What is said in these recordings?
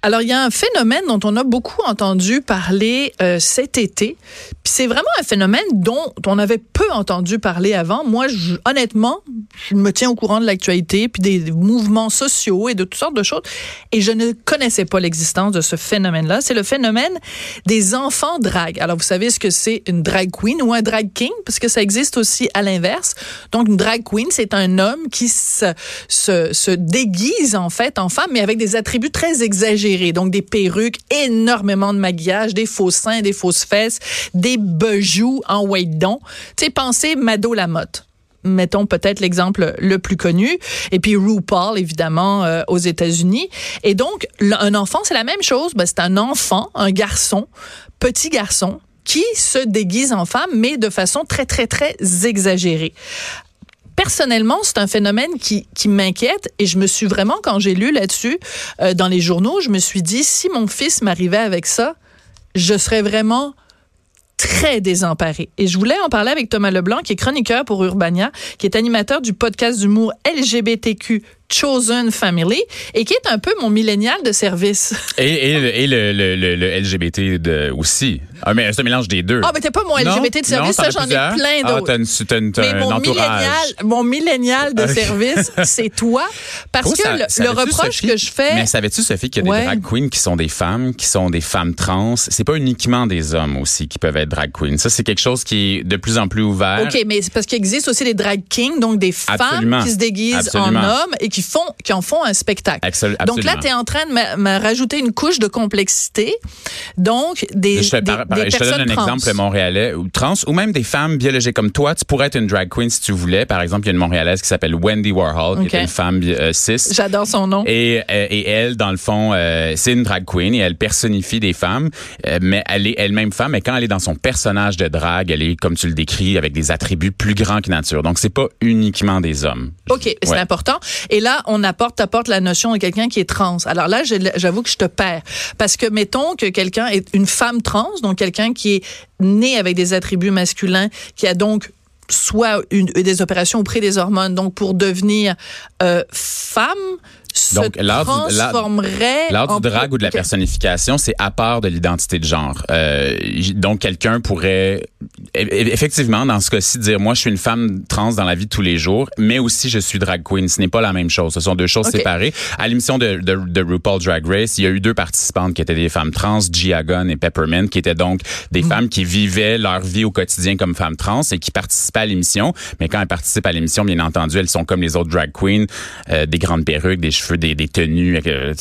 Alors, il y a un phénomène dont on a beaucoup entendu parler euh, cet été. Puis c'est vraiment un phénomène dont on avait peu entendu parler avant. Moi, honnêtement, je me tiens au courant de l'actualité, puis des, mouvements sociaux et de toutes sortes de choses. Et je ne connaissais pas l'existence de ce phénomène-là. C'est le phénomène des enfants drag. Alors, vous savez ce que c'est une drag queen ou un drag king, parce que ça existe aussi à l'inverse. Donc, une drag queen, c'est un homme qui se déguise en fait en femme, mais avec des attributs très exagérés donc, des perruques, énormément de maquillage, des faux seins, des fausses fesses, des bijoux en white don. Tu sais, pensez Mado Lamotte mettons peut-être l'exemple le plus connu, et puis RuPaul, évidemment, euh, aux États-Unis. Et donc, un enfant, c'est la même chose. Ben, c'est un enfant, un garçon, petit garçon, qui se déguise en femme, mais de façon très, très, très exagérée personnellement, c'est un phénomène qui, qui m'inquiète et je me suis vraiment, quand j'ai lu là-dessus euh, dans les journaux, je me suis dit, si mon fils m'arrivait avec ça, je serais vraiment très désemparé. Et je voulais en parler avec Thomas Leblanc, qui est chroniqueur pour Urbania, qui est animateur du podcast d'humour LGBTQ Chosen Family et qui est un peu mon millénial de service. Et, le, le, le, LGBT aussi. Ah, mais c'est un mélange des deux. Ah, mais t'es pas mon LGBT de service, ça, j'en ai plein ah, d'autres. Ah, t'as, mais mon millénial, mon millénial de service, c'est toi. Parce que le, reproche que je fais. Mais savais-tu, Sophie, qu'il y a des drag queens qui sont des femmes, qui sont des femmes trans? C'est pas uniquement des hommes aussi qui peuvent être drag queens. Ça, c'est quelque chose qui est de plus en plus ouvert. OK, mais c'est parce qu'il existe aussi des drag kings, donc des femmes qui se déguisent en hommes et qui font, qui en font un spectacle. Absolument. Donc là, tu es en train de me rajouter une couche de complexité. Donc, des, je, des, je te donne un exemple montréalais ou trans ou même des femmes biologiques comme toi. Tu pourrais être une drag queen si tu voulais. Par exemple, il y a une montréalaise qui s'appelle Wendy Warhol, qui est une femme euh, cis. J'adore son nom. Et, euh, et elle, dans le fond, euh, c'est une drag queen et elle personnifie des femmes, mais elle est elle-même femme. Et quand elle est dans son personnage de drag, elle est, comme tu le décris, avec des attributs plus grands que nature. Donc, c'est pas uniquement des hommes. OK, c'est important. Et là, là, on apporte, apporte la notion de quelqu'un qui est trans. Alors là, j'avoue que je te perds. Parce que mettons que quelqu'un est une femme trans, donc quelqu'un qui est né avec des attributs masculins, qui a donc soit une, des opérations auprès des hormones, donc pour devenir euh, femme, donc, l'art du drag ou de la personnification, c'est à part de l'identité de genre. Euh, donc, quelqu'un pourrait effectivement, dans ce cas-ci, dire moi, je suis une femme trans dans la vie de tous les jours, mais aussi je suis drag queen. Ce n'est pas la même chose. Ce sont deux choses séparées. À l'émission de, de, de, RuPaul Drag Race, il y a eu deux participantes qui étaient des femmes trans, Gia Gunn et Peppermint, qui étaient donc des mm. femmes qui vivaient leur vie au quotidien comme femmes trans et qui participaient à l'émission. Mais quand elles participent à l'émission, bien entendu, elles sont comme les autres drag queens, euh, des grandes perruques, des cheveux, des, des tenues. Euh,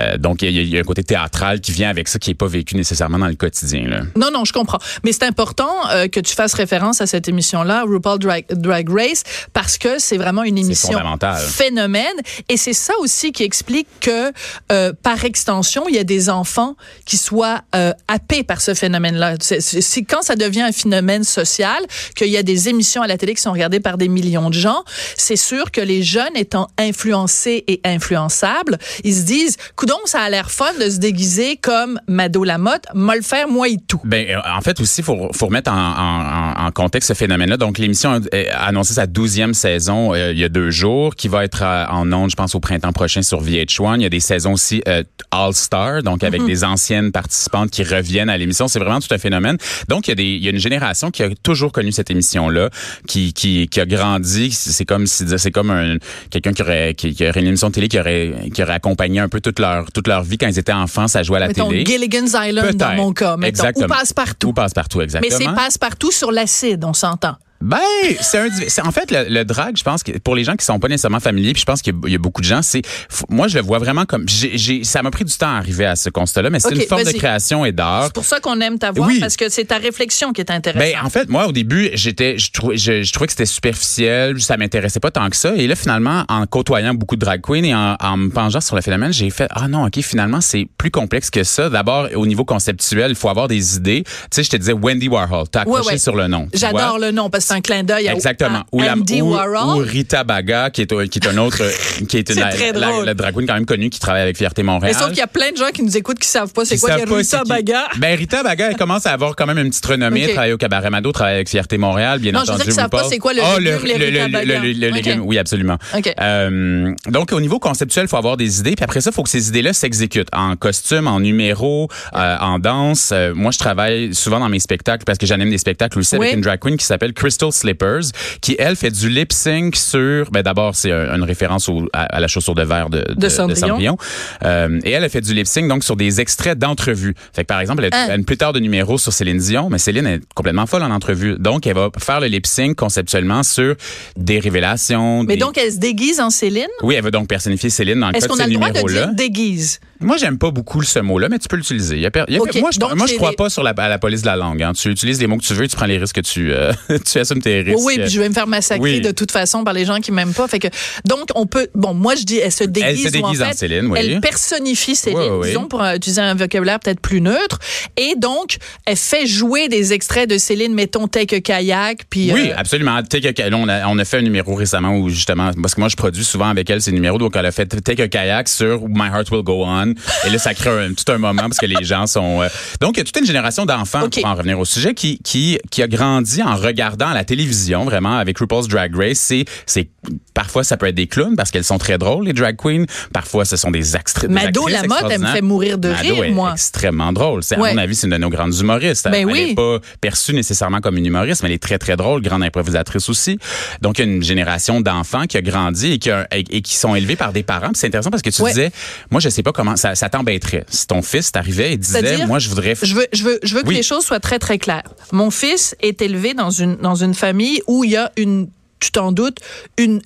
euh, donc, il y, a, un côté théâtral qui vient avec ça, qui n'est pas vécu nécessairement dans le quotidien. Là. Non, non, je comprends. Mais c'est important euh, que tu fasses référence à cette émission-là, RuPaul Drag, Drag Race, parce que c'est vraiment une émission phénomène. Et c'est ça aussi qui explique que, euh, par extension, il y a des enfants qui soient euh, happés par ce phénomène-là. C'est quand ça devient un phénomène social, qu'il y a des émissions à la télé qui sont regardées par des millions de gens, c'est sûr que les jeunes étant influencés et influençables, ils se disent, coudon, ça a l'air fun de se déguiser comme Mado Lamotte, moi le faire, moi et tout. Ben, en fait aussi, faut, faut remettre en, en, en contexte ce phénomène-là. Donc, l'émission a annoncé sa douzième saison euh, il y a deux jours, qui va être euh, en ondes, je pense, au printemps prochain sur VH1. Il y a des saisons aussi euh, All-Star, donc avec mhm. des anciennes participantes qui reviennent à l'émission. C'est vraiment tout un phénomène. Donc, il y, a des, il y a une génération qui a toujours connu cette émission-là, qui, qui, qui a grandi. C'est comme si c'est comme un quelqu'un qui aurait, qui, qui, aurait une émission de télé qui aurait, qui aurait accompagné un peu toute leur, toute leur vie quand ils étaient enfants, ça jouait à la mettons, télé. Gilligan's Island dans mon cas. Mettons, exactement. Ou passe-partout. Ou passe-partout, exactement. Mais c'est passe-partout sur l'acide, on s'entend. Ben, c'est un, c'est en fait le, le, drag. Je pense que pour les gens qui sont pas nécessairement familiers, puis je pense qu'il y, a beaucoup de gens, c'est moi je le vois vraiment comme j'ai, j'ai ça m'a pris du temps à arriver à ce constat-là, mais c'est une forme de création et d'art. C'est pour ça qu'on aime ta voix oui. parce que c'est ta réflexion qui est intéressante. Ben en fait moi au début j'étais je trouvais je, je, trouvais que c'était superficiel, ça m'intéressait pas tant que ça, et là finalement en côtoyant beaucoup de drag queens et en, en me penchant sur le phénomène, j'ai fait ah non ok finalement c'est plus complexe que ça. D'abord au niveau conceptuel, il faut avoir des idées. Tu sais je te disais Wendy Warhol, t'as accroché sur le nom. J'adore le nom parce que c'est un clin d'œil à, Exactement. à Ou, la, Andy ou, Rita Baga, qui est, qui est un autre, qui est une, la, la, la drag queen quand même connue qui travaille avec Fierté Montréal. Mais sauf qu'il y a plein de gens qui nous écoutent qui savent pas c'est quoi Rita qui. Baga. Ben, Rita Baga, elle commence à avoir quand même une petite renommée. Ok. Elle travaille au Cabaret Mado, travaille avec Fierté Montréal, bien Non, je entendu. dire qu'ils savent pas c'est quoi le Ah, légume, le, le- le- le légume, oui, absolument. Euh, donc, au niveau conceptuel, il faut avoir des idées. Puis après ça, il faut que ces idées-là s'exécutent en costume, en numéro, euh, en danse. Euh, moi, je travaille souvent dans mes spectacles parce que j'anime des spectacles aussi Oui. avec une drag queen qui s'appelle Crystal Slippers, qui, elle, fait du lip sync sur... Ben, D'abord, c'est un- une référence au- à, à la chaussure de verre de, De Cendrillon. Euh, et elle a fait du lip sync donc sur des extraits d'entrevues. Fait que, par exemple, elle a, Hein. elle a une plusieurs de numéros sur Céline Dion, mais Céline est complètement folle en entrevue. Donc, elle va faire le lip sync conceptuellement sur des révélations. Mais des- donc elle se déguise en Céline? oui, elle veut donc personnifier Céline dans le Est-ce cas de qu'on a ces le droit de numéros-là. dire déguise Moi, j'aime pas beaucoup ce mot-là, mais tu peux l'utiliser. Il y a per- moi, je, moi, je crois les- pas sur la, à la police de la langue. hein. Tu utilises les mots que tu veux, tu prends les risques que tu, euh, tu assumes tes risques. Oui, oui, puis je vais me faire massacrer Oui. de toute façon par les gens qui m'aiment pas. Fait que donc on peut. Bon, moi je dis, elle se déguise. Elle se ou déguise en en fait, Céline, oui. Elle personnifie Céline, disons pour euh, utiliser un vocabulaire peut-être plus neutre. Et donc elle fait jouer des extraits de Céline, mettons Take a Kayak, puis. Oui, euh, absolument. Take a- là, on, a, on a fait un numéro récemment où justement, parce que moi je produis souvent avec elle ces numéros, donc elle a fait Take a Kayak sur My Heart Will Go On. Et là, ça crée un, tout un moment parce que les gens sont. euh, Donc, il y a toute une génération d'enfants, OK. pour en revenir au sujet, qui, qui, qui a grandi en regardant la télévision, vraiment, avec RuPaul's Drag Race. C'est, c'est, parfois, ça peut être des clowns parce qu'elles sont très drôles, les drag queens. Parfois, ce sont des extraits. Mado Lamotte, elle me fait mourir de Mado rire, est moi. extrêmement drôle. C'est, Ouais. À mon avis, c'est une de nos grandes humoristes. Ben elle oui. est pas perçue nécessairement comme une humoriste, mais elle est très, très drôle, grande improvisatrice aussi. Donc, il y a une génération d'enfants qui a grandi et qui, a- et, et qui sont élevés par des parents. Puis c'est intéressant parce que tu Ouais. disais, moi, je sais pas comment ça, ça t'embêterait. Si ton fils t'arrivait et disait, moi, je voudrais... Je veux, je veux, je veux que les choses soient très, très claires. Mon fils est élevé dans une, dans une famille où il y a une, tu t'en doutes, une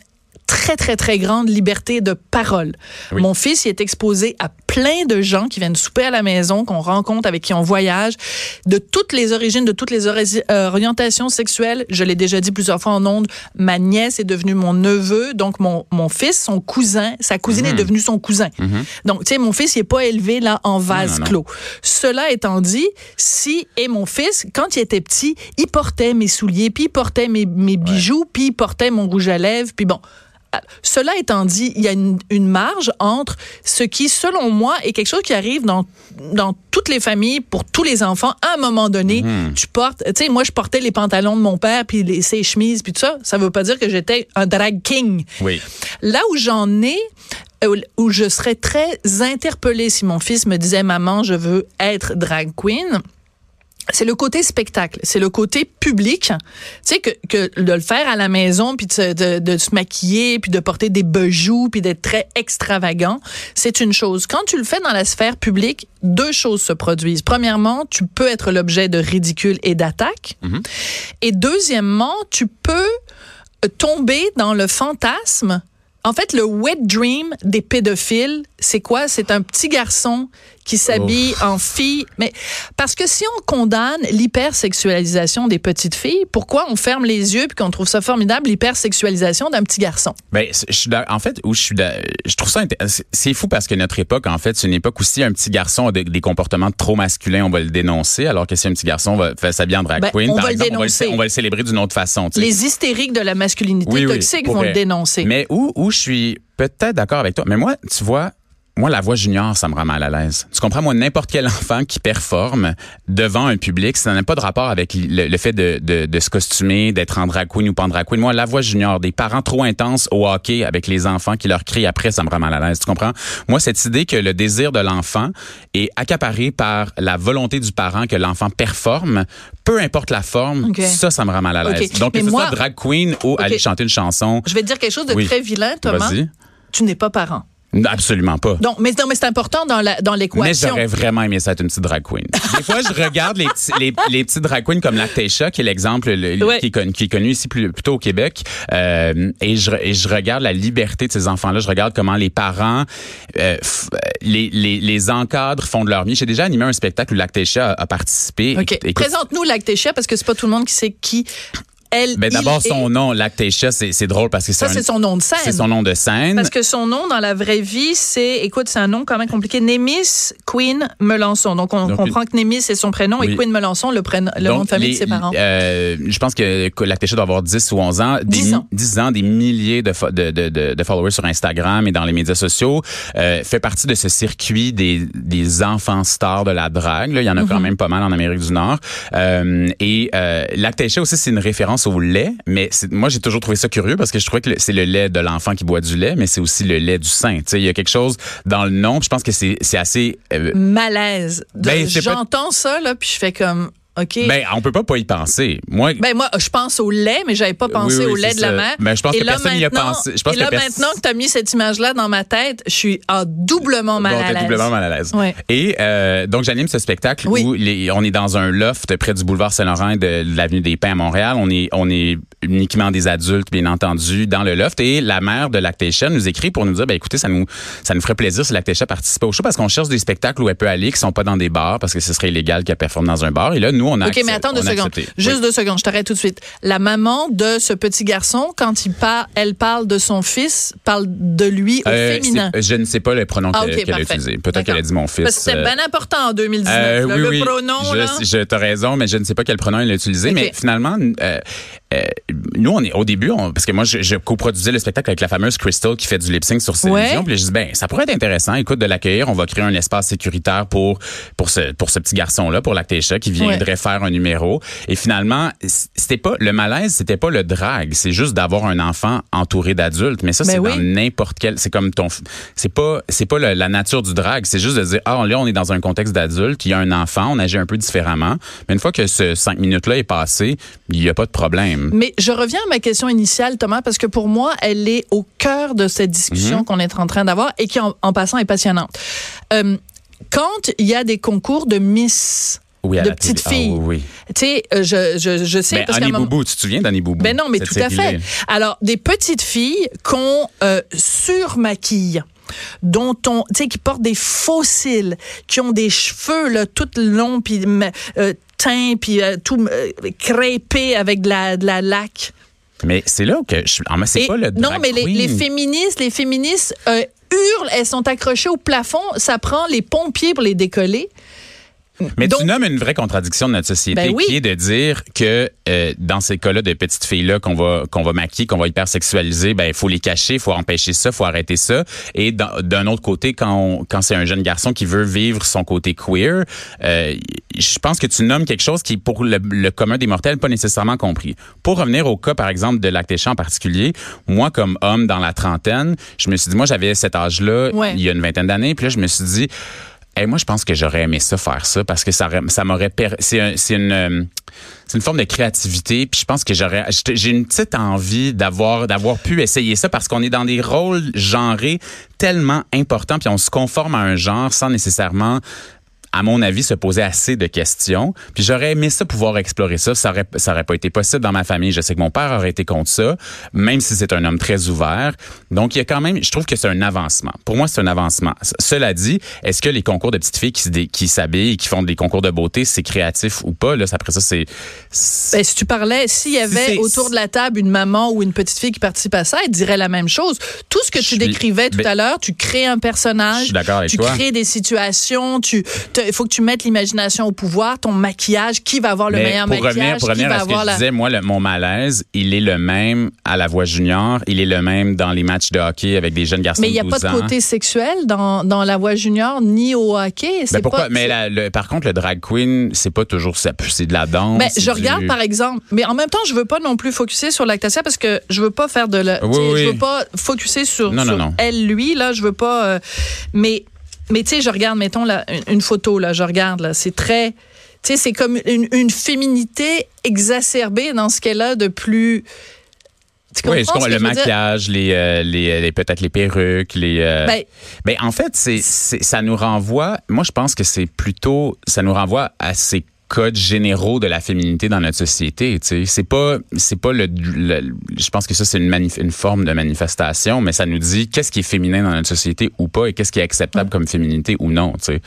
très, très, très grande liberté de parole. Oui. Mon fils il est exposé à plein de gens qui viennent souper à la maison, qu'on rencontre, avec qui on voyage, de toutes les origines, de toutes les ori- euh, orientations sexuelles. Je l'ai déjà dit plusieurs fois en ondes, ma nièce est devenue mon neveu, donc mon, mon fils, son cousin, sa cousine Mhm. est devenue son cousin. Donc, tu sais, mon fils, il est pas élevé là en vase non, non. clos. Cela étant dit, si, et mon fils, quand il était petit, il portait mes souliers, puis il portait mes, mes bijoux, puis il portait mon rouge à lèvres, puis bon. Cela étant dit, il y a une, une marge entre ce qui, selon moi, est quelque chose qui arrive dans, dans toutes les familles, pour tous les enfants. À un moment donné, Mhm. tu portes, tu sais, moi, je portais les pantalons de mon père, puis les, ses chemises, puis tout ça. Ça veut pas dire que j'étais un drag king. Oui. Là où j'en ai, euh, où je serais très interpellée si mon fils me disait maman, je veux être drag queen. C'est le côté spectacle, c'est le côté public. Tu sais que, que de le faire à la maison puis de, se- de, de se maquiller puis de porter des bijoux puis d'être très extravagant, c'est une chose. Quand tu le fais dans la sphère publique, deux choses se produisent. Premièrement, tu peux être l'objet de ridicule et d'attaque. Et deuxièmement, tu peux euh, tomber dans le fantasme. En fait, le wet dream des pédophiles, c'est quoi? C'est un petit garçon qui s'habille en fille. Mais parce que si on condamne l'hypersexualisation des petites filles, pourquoi on ferme les yeux puis qu'on trouve ça formidable, l'hypersexualisation d'un petit garçon? Ben, je suis en fait, où je suis, je trouve ça, c'est- fou parce que notre époque, en fait, c'est une époque où si un petit garçon a des, des comportements trop masculins, on va le dénoncer, alors que si un petit garçon va fait s'habiller en drag Ben, queen, on par va le exemple, on va le, dénoncer. on va le célébrer d'une autre façon. tu sais. Les hystériques de la masculinité Oui, oui, toxique vont le dénoncer. Mais où, où je suis peut-être d'accord avec toi, mais moi, tu vois, moi, la voix junior, ça me rend mal à l'aise. Tu comprends, moi, n'importe quel enfant qui performe devant un public, ça n'a pas de rapport avec le, le fait de, de, de se costumer, d'être en drag queen ou pas en drag queen. Moi, la voix junior, des parents trop intenses au hockey avec les enfants qui leur crient après, ça me rend mal à l'aise. Tu comprends? Moi, cette idée que le désir de l'enfant est accaparé par la volonté du parent que l'enfant performe, peu importe la forme, ça, ça me rend mal à l'aise. Donc, que ce moi- soit drag queen ou aller chanter une chanson, Je vais te dire quelque chose de Oui. très vilain, Thomas. Tu n'es pas parent. Absolument pas. Donc, mais, non, mais c'est important dans la dans Mais l'équation. j'aurais vraiment aimé ça être une petite drag queen. Des fois, je regarde les petits, les, les petits drag queens comme Lactatia, qui est l'exemple le- le- Ouais. qui, est connu, qui est connu ici plus, plutôt au Québec. Euh, et, je, et je regarde la liberté de ces enfants-là. Je regarde comment les parents euh, f- les, les, les encadrent, font de leur mieux. J'ai déjà animé un spectacle où Lactatia a, a participé. OK. Écoute, Présente-nous Lactéchia parce que c'est pas tout le monde qui sait qui elle. Ben d'abord son est- nom, Lactatia, c'est drôle parce que Ça, c'est son nom de scène. C'est son nom de scène. Parce que son nom dans la vraie vie, c'est, écoute, c'est un nom quand même compliqué. Némis Queen Melançon. Donc, on Donc, comprend que Némis, c'est son prénom et. Queen Melançon, le, prénom, le Donc, nom de famille les- de ses parents. euh, je pense que Lactatia doit avoir 10 ou 11 ans. Des, 10 ans. 10 ans, des milliers de, fo- de, de, de, de followers sur Instagram et dans les médias sociaux. Euh, fait partie de ce circuit des, des enfants stars de la drague. Là. Il y en a Mhm. quand même pas mal en Amérique du Nord. Euh, et euh, Lactatia aussi, c'est une référence au lait. Mais moi, j'ai toujours trouvé ça curieux parce que je trouvais que c'est le lait de l'enfant qui boit du lait, mais c'est aussi le lait du sein. Tu sais, il y a quelque chose dans le nom. Je pense que c'est assez... euh, Malaise. Ben, J'entends ça, là, puis je fais comme, OK. ben, on peut pas pas y penser. Moi, Ben moi, je pense au lait, mais j'avais pas pensé Oui, oui, au lait de la mère. Ben, je pense et que là, personne n'y a pensé. Je pense et là, que maintenant que tu as mis cette image-là dans ma tête, je suis en doublement mal Bon, à l'aise. doublement mal à l'aise. Ouais. Et euh, donc j'anime ce spectacle Oui. où les- on est dans un loft près du boulevard Saint-Laurent et de l'avenue des Pins à Montréal. On est on est uniquement des adultes bien entendu dans le loft et la mère de Lactation nous écrit pour nous dire ben écoutez ça nous ça nous ferait plaisir si Lactation participait au show parce qu'on cherche des spectacles où elle peut aller qui sont pas dans des bars parce que ce serait illégal qu'elle performe dans un bar et là nous on a OK, mais attends deux secondes. accepté. Juste Oui. deux secondes, je t'arrête tout de suite. La maman de ce petit garçon, quand il par- elle parle de son fils, parle de lui au Euh, féminin. je ne sais pas le pronom Ah, qu'elle a utilisé. Peut-être qu'elle a dit mon fils. Parce que c'était euh, bien important en 2019. Euh, là, oui, le oui. pronom, je, là. je t'as raison, mais je ne sais pas quel pronom il a utilisé. Mais finalement, euh, nous, on est au début, on- parce que moi, je, je coproduisais le spectacle avec la fameuse Crystal qui fait du lip sync sur télévision. Ouais. Puis je dis ben, ça pourrait être intéressant. Écoute, de l'accueillir, on va créer un espace sécuritaire pour pour ce pour ce petit garçon là, pour Lactatia, qui viendrait faire un numéro. Et finalement, c'était pas le malaise, c'était pas le drag, c'est juste d'avoir un enfant entouré d'adultes. Mais ça, Ben c'est oui. dans n'importe quel. C'est comme ton. C'est pas c'est pas le- la nature du drag. C'est juste de dire ah là on est dans un contexte d'adulte, il y a un enfant, on agit un peu différemment. Mais une fois que ce cinq minutes là est passé, il y a pas de problème. Mais je reviens à ma question initiale, Thomas, parce que pour moi, elle est au cœur de cette discussion Mhm. qu'on est en train d'avoir et qui, en, en passant, est passionnante. Euh, quand il y a des concours de Miss, Oui, de petites Ah, filles, oui. tu sais, euh, je, je, je sais Ben, parce Annie moment- Boubou, tu te souviens d'Annie Boubou? Ben non, mais tout à fait. Alors, des petites filles qu'on euh, surmaquille dont on, tu sais, qui portent des faux cils, qui ont des cheveux là tout longs puis euh, teints puis euh, tout euh, crêpé avec de la, de la laque. Mais c'est là que je. Ah, mais c'est pas le non, drag mais les, queen. les féministes, les féministes euh, hurlent, elles sont accrochées au plafond, ça prend les pompiers pour les décoller. Mais Donc- tu nommes une vraie contradiction de notre société Ben oui. qui est de dire que euh, dans ces cas-là de petites filles là qu'on va qu'on va maquiller, qu'on va hypersexualiser, ben il faut les cacher, il faut empêcher ça, il faut arrêter ça. Et d'un autre côté, quand on- quand c'est un jeune garçon qui veut vivre son côté queer, euh, je pense que tu nommes quelque chose qui pour le, le commun des mortels pas nécessairement compris. Pour revenir au cas par exemple de Lactéchat en particulier, moi comme homme dans la trentaine, je me suis dit moi j'avais cet âge-là Ouais. il y a une vingtaine d'années, puis là je me suis dit Hey, moi, je pense que j'aurais aimé ça faire ça parce que ça, ça m'aurait c'est un- c'est une euh, c'est une forme de créativité puis je pense que j'aurais j'ai une petite envie d'avoir d'avoir pu essayer ça parce qu'on est dans des rôles genrés tellement importants puis on se conforme à un genre sans nécessairement à mon avis, se poser assez de questions. Puis j'aurais aimé ça pouvoir explorer ça. Ça aurait, ça aurait pas été possible dans ma famille. Je sais que mon père aurait été contre ça, même si c'est un homme très ouvert. Donc il y a quand même, je trouve que c'est un avancement. Pour moi, c'est un avancement. Cela dit, est-ce que les concours de petites filles qui s'habillent et qui font des concours de beauté, c'est créatif ou pas? Là, après ça, c'est Ben, si tu parlais, s'il y avait autour de la table une maman ou une petite fille qui participe à ça, elle dirait la même chose. Tout ce que Je tu suis- décrivais tout ben- à l'heure, tu crées un Je personnage, suis d'accord avec tu toi. crées des situations, tu, te- il faut que tu mettes l'imagination au pouvoir, ton maquillage, qui va avoir le Mais meilleur pour maquillage, revenir, pour qui revenir va à ce que je la... disais, moi, le- mon malaise, il est le même à la voix junior, il est le même dans les matchs de hockey avec des jeunes garçons Mais il n'y a pas 12 de ans. côté sexuel dans, dans la voix junior ni au hockey. Ben pourquoi? pas, mais la- le- par contre, le drag queen, c'est pas toujours ça. C'est de la danse. Ben, je du- regarde par exemple, mais en même temps, je veux pas non plus focuser sur Lactatia parce que je veux pas faire de la, Oui, oui. je veux pas focuser sur, Non, non, sur non. elle lui là, je veux pas. euh, mais mais tu sais, je regarde, mettons là, une, une photo là, je regarde là, c'est très, tu sais, c'est comme une, une féminité exacerbée dans ce qu'elle a de plus. Tu Oui, ce le maquillage, les, euh, les, les- peut-être les perruques, les. euh, Ben, ben, en fait, c'est- ça nous renvoie. Moi, je pense que c'est plutôt, ça nous renvoie à ces codes généraux de la féminité dans notre société. Tu sais, c'est pas, c'est pas le, le- Je pense que ça c'est une, forme de manifestation, mais ça nous dit qu'est-ce qui est féminin dans notre société ou pas et qu'est-ce qui est acceptable comme féminité ou non. Tu sais.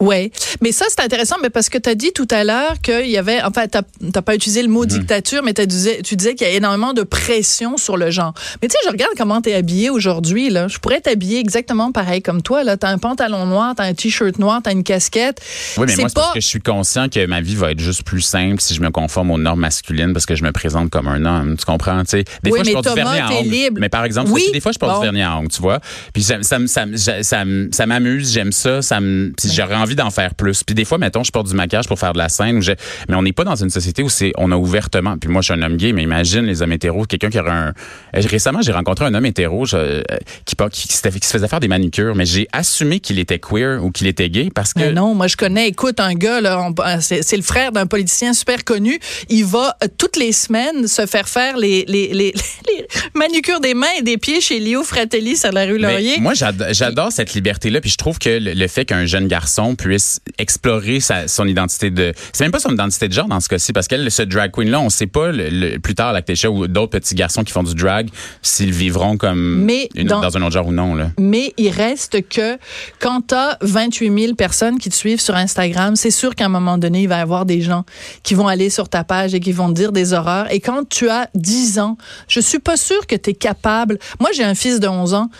Oui, mais ça c'est intéressant, mais parce que tu as dit tout à l'heure qu'il y avait, enfin, tu n'as pas utilisé le mot mhm. dictature, mais tu disais, tu disais qu'il y a énormément de pression sur le genre. Mais tu sais, je regarde comment tu es habillé aujourd'hui. Là. Je pourrais t'habiller exactement pareil comme toi. Tu as un pantalon noir, tu as un t-shirt noir, tu as une casquette. Oui, mais moi, c'est parce que je suis conscient que ma vie va être juste plus simple si je me conforme aux normes masculines parce que je me présente comme un homme. Tu comprends? Des oui, fois, je porte du vernis à ongles. Mais par exemple, des fois, je porte du vernis à ongles, tu vois? Puis ça, ça, ça, ça m'amuse, j'aime ça. ça J'aurais envie d'en faire plus. Puis des fois, mettons, je porte du maquillage pour faire de la scène. Mais on n'est pas dans une société où c'est on a ouvertement. Puis moi, je suis un homme gay, mais imagine les hommes hétéros, quelqu'un qui aurait un. Euh, récemment, j'ai rencontré un homme hétéro euh, qui, qui, qui, se faisait faire des manicures, mais j'ai assumé qu'il était queer ou qu'il était gay parce que. non, moi je connais. Écoute, un gars là, c'est le frère d'un politicien super connu. Il va euh, toutes les semaines se faire faire les, les, les, les manucures des mains et des pieds chez Léo Fratelli sur la rue Laurier. moi, j'adore cette liberté-là, puis je trouve que le, fait qu'un jeune garçon puisse explorer sa, son identité de. C'est même pas son identité de genre dans ce cas-ci, parce qu'elle, ce drag queen-là, on sait pas le, plus tard, la ou d'autres petits garçons qui font du drag, s'ils vivront comme dans, un autre genre ou non. Là. Mais il reste que quand tu as 28 000 personnes qui te suivent sur Instagram, c'est sûr qu'à un moment donné, il va y avoir des gens qui vont aller sur ta page et qui vont te dire des horreurs. Et quand tu as 10 ans, je suis pas sûre que tu es capable. Moi, j'ai un fils de 11 ans.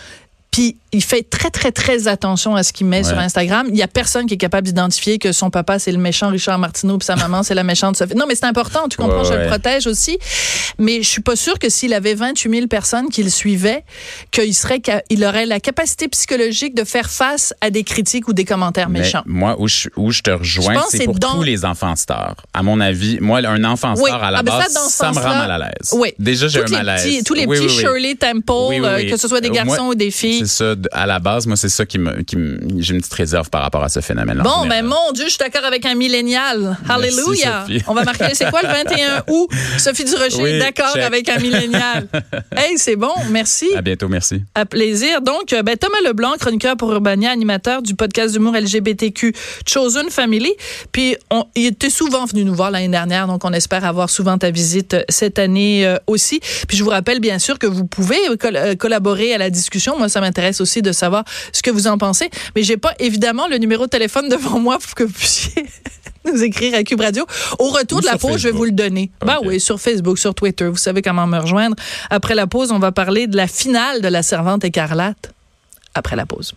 Puis il fait très, très, très attention à ce qu'il met sur Instagram. Il y a personne qui est capable d'identifier que son papa, c'est le méchant Richard Martineau, puis sa maman, c'est la méchante Sophie. Non, mais c'est important, tu comprends, je le protège aussi. Mais je suis pas sûre que s'il avait 28 000 personnes qui le suivaient, qu'il serait, il aurait la capacité psychologique de faire face à des critiques ou des commentaires méchants. moi, où je, où je te rejoins, c'est pour tous les enfants stars. À mon avis, moi, un enfant star à la ah, base, ça, me rend mal à l'aise. Oui. Déjà, j'ai un malaise. tous les petits Shirley Temple, euh, que ce soit des garçons ou des filles c'est ça. À la base, moi, c'est ça qui me, qui j'ai une petite réserve par rapport à ce phénomène-là. Bon, ben mon Dieu, je suis d'accord avec un millénial. Hallelujah. On va marquer, c'est quoi le 21 août? Sophie Durocher est d'accord avec un millénial. hey, c'est bon, merci. À bientôt, merci. À plaisir. Donc, euh, ben, Thomas Leblanc, chroniqueur pour Urbania, animateur du podcast d'humour LGBTQ Chosen Family. Puis, on, il était souvent venu nous voir l'année dernière, donc on espère avoir souvent ta visite euh, cette année euh, aussi. Puis, je vous rappelle bien sûr que vous pouvez collaborer à la discussion. Moi, ça m'intéresse m'intéresse aussi de savoir ce que vous en pensez. Mais j'ai pas évidemment le numéro de téléphone devant moi pour que vous puissiez nous écrire à Cube Radio. Au retour de la pause, je vais vous le donner. Ben oui, sur Facebook, sur Twitter. Vous savez comment me rejoindre. Après la pause, on va parler de la finale de la Servante écarlate. Après la pause.